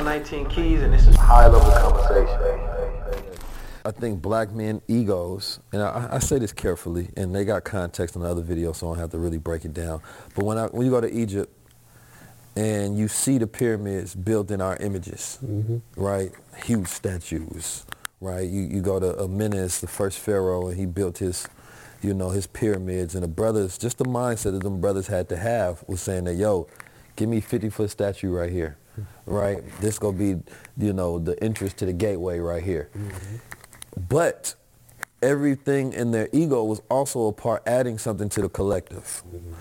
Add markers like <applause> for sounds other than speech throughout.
I'm 19 Keys, and this is high level conversation. I think black men egos, and I, I, say this carefully, and they got context in the other video, so I don't have to really break it down. But when I, when you go to Egypt and you see the pyramids built in our images, mm-hmm. right? Huge statues, right? You you go to Amenes, the first pharaoh, and he built his, you know, his pyramids, and the brothers, just the mindset that them brothers had to have was saying that, yo, give me 50 foot statue right here right? This gonna be, you know, the entrance to the gateway right here. Mm-hmm. But everything in their ego was also a part adding something to the collective. Mm-hmm.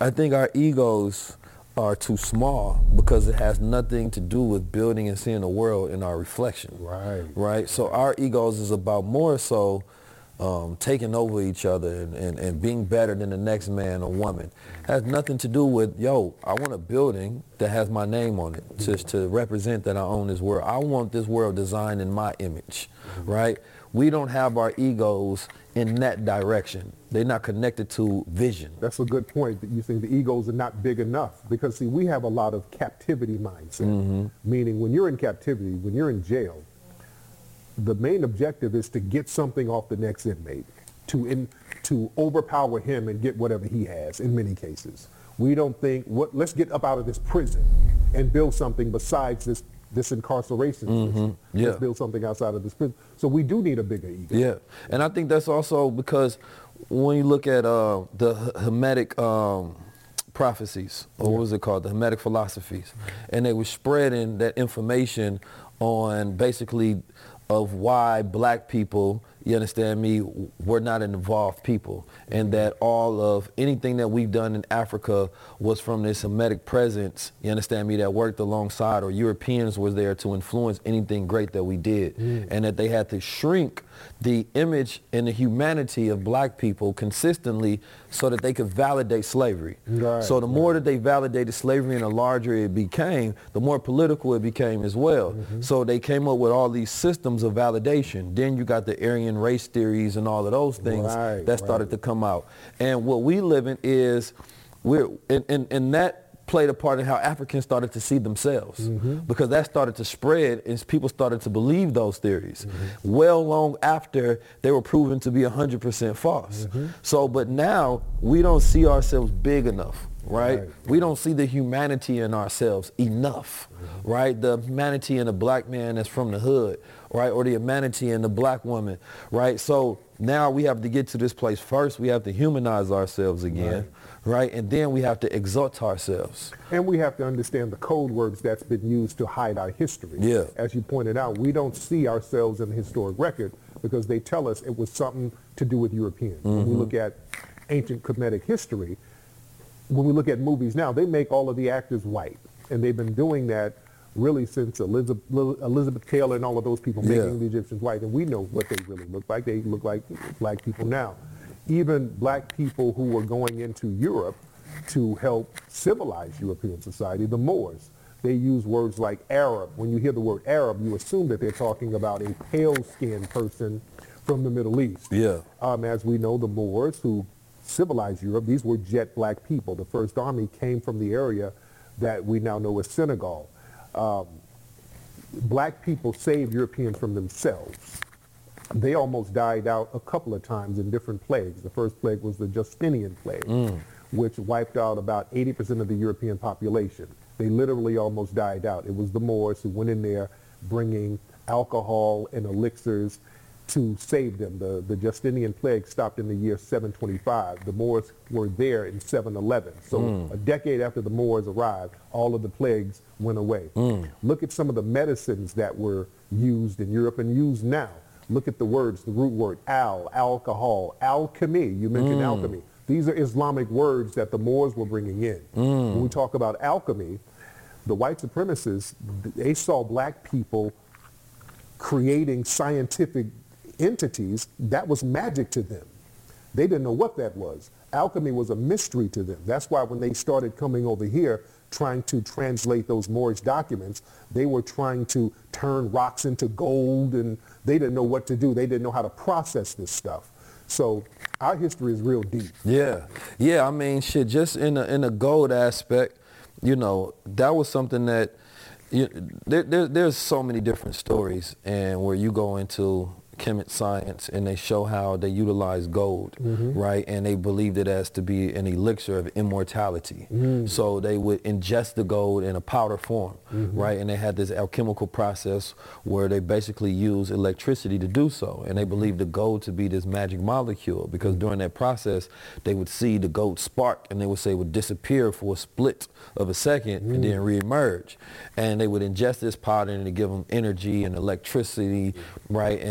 I think our egos are too small because it has nothing to do with building and seeing the world in our reflection. Right. Right. So our egos is about more so um, taking over each other and, and, and being better than the next man or woman has nothing to do with, yo, I want a building that has my name on it just to represent that I own this world. I want this world designed in my image, right? We don't have our egos in that direction. They're not connected to vision. That's a good point that you think the egos are not big enough because see, we have a lot of captivity mindset, mm-hmm. meaning when you're in captivity, when you're in jail, the main objective is to get something off the next inmate, to in, to overpower him and get whatever he has. In many cases, we don't think what. Let's get up out of this prison and build something besides this this incarceration mm-hmm. system. Yeah. Let's build something outside of this prison. So we do need a bigger ego. Yeah, and I think that's also because when you look at uh, the Hermetic um, prophecies, or what was it called, the Hermetic philosophies, and they were spreading that information on basically of why black people, you understand me, we're not an evolved people. And that all of anything that we've done in Africa was from this Semitic presence, you understand me, that worked alongside or Europeans was there to influence anything great that we did. Mm. And that they had to shrink the image and the humanity of black people consistently so that they could validate slavery. Right, so the right. more that they validated slavery and the larger it became, the more political it became as well. Mm-hmm. So they came up with all these systems of validation. Then you got the Aryan race theories and all of those things right, that started to come out. And what we live in is we're and, in, in that played a part in how Africans started to see themselves mm-hmm. because that started to spread and people started to believe those theories mm-hmm. well long after they were proven to be 100% false. Mm-hmm. So, but now we don't see ourselves big enough. Right? right? We don't see the humanity in ourselves enough, mm-hmm. right? The humanity in a black man that's from the hood, right? Or the humanity in the black woman, right? So now we have to get to this place first. We have to humanize ourselves again. Right right? And then we have to exalt ourselves. And we have to understand the code words that's been used to hide our history. Yeah. As you pointed out, we don't see ourselves in the historic record because they tell us it was something to do with Europeans. Mm-hmm. When we mm-hmm. look at ancient Kemetic history, when we look at movies now, they make all of the actors white. And they've been doing that really since Elizabeth, Elizabeth Taylor and all of those people making yeah. the Egyptians white. And we know what they really look like. They look like black people now even black people who were going into Europe to help civilize European society, the Moors, they use words like Arab. When you hear the word Arab, you assume that they're talking about a pale-skinned person from the Middle East. Yeah. Um, as we know, the Moors who civilized Europe, these were jet black people. The First Army came from the area that we now know as Senegal. Um, black people saved Europeans from themselves. They almost died out a couple of times in different plagues. The first plague was the Justinian plague, which wiped out about 80% of the European population. They literally almost died out. It was the Moors who went in there bringing alcohol and elixirs to save them. The, the Justinian plague stopped in the year 725. The Moors were there in 711. So hmm. a decade after the Moors arrived, all of the plagues went away. Hmm. Look at some of the medicines that were used in Europe and used now. Look at the words, the root word, al, alcohol, alchemy. You mentioned hmm. alchemy. These are Islamic words that the Moors were bringing in. When we talk about alchemy, the white supremacists, they saw black people creating scientific entities, that was magic to them. They didn't know what that was. Alchemy was a mystery to them. That's why when they started coming over here trying to translate those Moorish documents, they were trying to turn rocks into gold and they didn't know what to do. They didn't know how to process this stuff. So our history is real deep. Yeah, yeah. I mean, shit. Just in the in the gold aspect, you know, that was something that you, there, there, there's so many different stories, and where you go into chemical science and they show how they utilize gold, mm-hmm. right? And they believed it as to be an elixir of immortality. Mm. So they would ingest the gold in a powder form, mm-hmm. right? And they had this alchemical process where they basically use electricity to do so. And they believed the gold to be this magic molecule because during that process, they would see the gold spark and they would say it would disappear for a split of a second and then mm. reemerge. And they would ingest this powder and it give them energy and electricity, right? And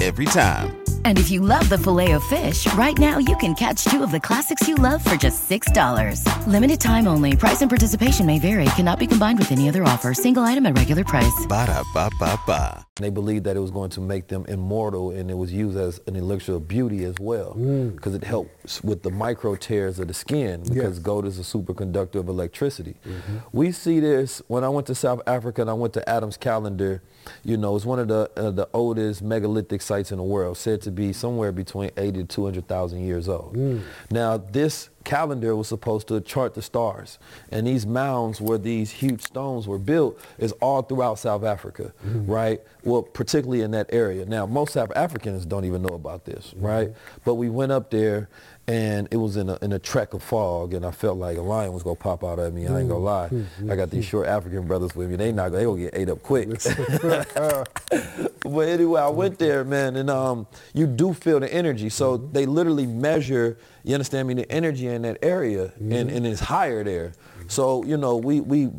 Every time. And if you love the filet of fish, right now you can catch two of the classics you love for just $6. Limited time only. Price and participation may vary. Cannot be combined with any other offer. Single item at regular price. Ba-da-ba-ba-ba. they believed that it was going to make them immortal and it was used as an elixir of beauty as well because it helps with the micro tears of the skin because Yes. gold is a superconductor of electricity. We see this when I went to South Africa and I went to Adams Calendar. You know, it's one of the uh, the oldest megalithic sites in the world, said to be somewhere between 80 to 200,000 years old. Hmm. Now, this calendar was supposed to chart the stars, and these mounds where these huge stones were built is all throughout South Africa, right? Well, particularly in that area. Now, most South Africans don't even know about this, right? But we went up there, and it was in a in a trek of fog, and I felt like a lion was gonna pop out at me. I ain't gonna lie. I got these short African brothers with me. They not they gonna get ate up quick. <laughs> but anyway, I went there, man, and um, you do feel the energy. So they literally measure. You understand me? The energy in that area, and, and it's higher there. So you know, we we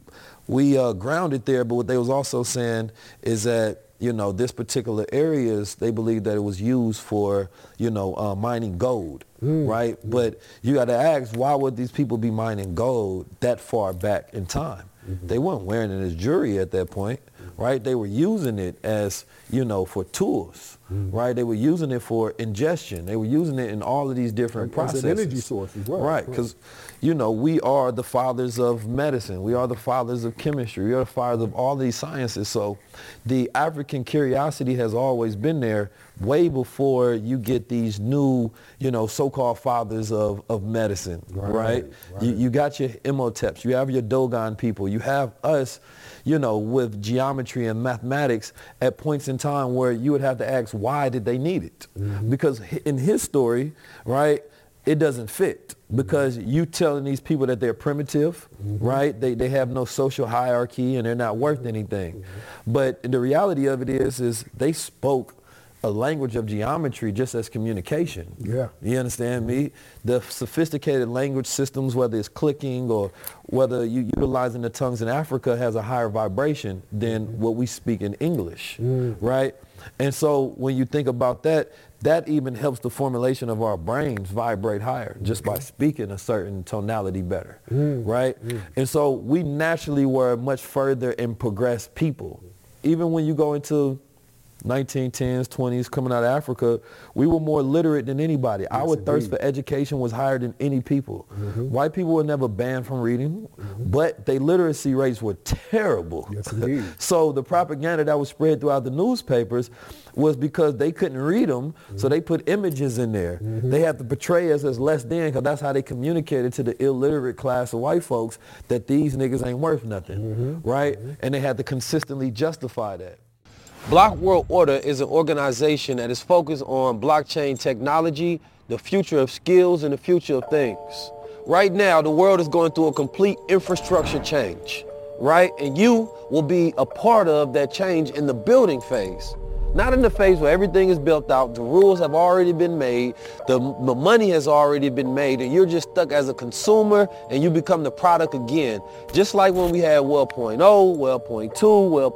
we uh, grounded there, but what they was also saying is that you know this particular areas they believe that it was used for you know uh, mining gold, right? But you got to ask why would these people be mining gold that far back in time? Mm-hmm. They weren't wearing it as jewelry at that point, right? They were using it as you know for tools, mm-hmm. right? They were using it for ingestion. They were using it in all of these different As processes. an energy source as well. Right, because, you know, we are the fathers of medicine. We are the fathers of chemistry. We are the fathers of all these sciences. So the African curiosity has always been there way before you get these new, you know, so-called fathers of, of medicine, right? Right, You, you got your Imhoteps. You have your Dogon people. You have us, you know, with geometry and mathematics at points in time where you would have to ask, why did they need it? Mm-hmm. Because in his story, right, it doesn't fit because you telling these people that they're primitive, mm-hmm. right? They, they have no social hierarchy and they're not worth anything. Mm-hmm. But the reality of it is, is they spoke a language of geometry just as communication. Yeah. You understand me? The sophisticated language systems, whether it's clicking or whether you utilizing the tongues in Africa has a higher vibration than what we speak in English, mm. right? And so when you think about that, that even helps the formulation of our brains vibrate higher just by speaking a certain tonality better, mm. right? Mm. And so we naturally were much further and progressed people. Even when you go into 1910s, 20s, coming out of Africa, we were more literate than anybody. Our thirst for education was higher than any people. Mm-hmm. White people were never banned from reading, mm-hmm. but their literacy rates were terrible. Yes, indeed. <laughs> so the propaganda that was spread throughout the newspapers was because they couldn't read them, so mm-hmm. they put images in there. They had to portray us as less than, because that's how they communicated to the illiterate class of white folks that these niggas ain't worth nothing, right? And they had to consistently justify that. Block World Order is an organization that is focused on blockchain technology, the future of skills, and the future of things. Right now, the world is going through a complete infrastructure change, right? And you will be a part of that change in the building phase. Not in the phase where everything is built out, the rules have already been made, the, the money has already been made, and you're just stuck as a consumer and you become the product again. Just like when we had Well.0, Web2,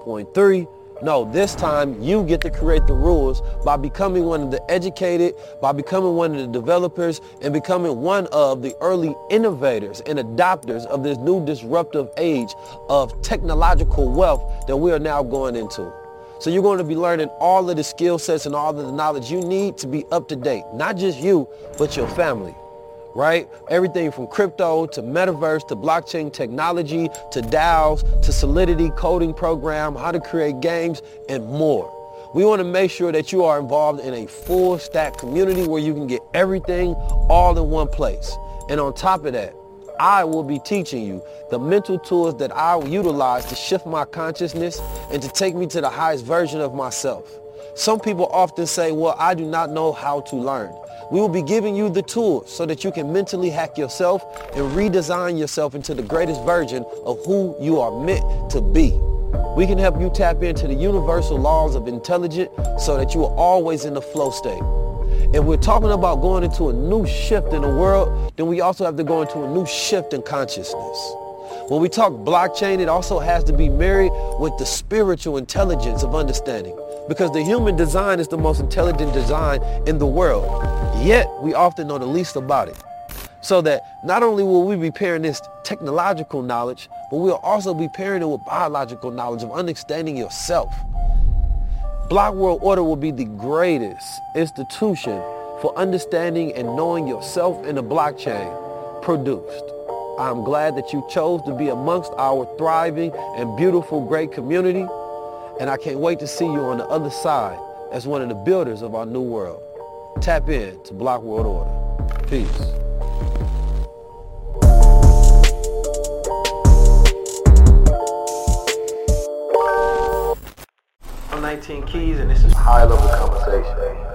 Web3, no, this time you get to create the rules by becoming one of the educated, by becoming one of the developers, and becoming one of the early innovators and adopters of this new disruptive age of technological wealth that we are now going into. So you're going to be learning all of the skill sets and all of the knowledge you need to be up to date. Not just you, but your family right? Everything from crypto to metaverse to blockchain technology to DAOs to Solidity coding program, how to create games and more. We want to make sure that you are involved in a full stack community where you can get everything all in one place. And on top of that, I will be teaching you the mental tools that I utilize to shift my consciousness and to take me to the highest version of myself. Some people often say, well, I do not know how to learn. We will be giving you the tools so that you can mentally hack yourself and redesign yourself into the greatest version of who you are meant to be. We can help you tap into the universal laws of intelligence so that you are always in the flow state. If we're talking about going into a new shift in the world, then we also have to go into a new shift in consciousness. When we talk blockchain, it also has to be married with the spiritual intelligence of understanding because the human design is the most intelligent design in the world. Yet, we often know the least about it. So that not only will we be pairing this technological knowledge, but we'll also be pairing it with biological knowledge of understanding yourself. Block World Order will be the greatest institution for understanding and knowing yourself in the blockchain produced. I'm glad that you chose to be amongst our thriving and beautiful great community. And I can't wait to see you on the other side as one of the builders of our new world. Tap in to Block World Order. Peace. I'm 19 Keys, and this is high level conversation.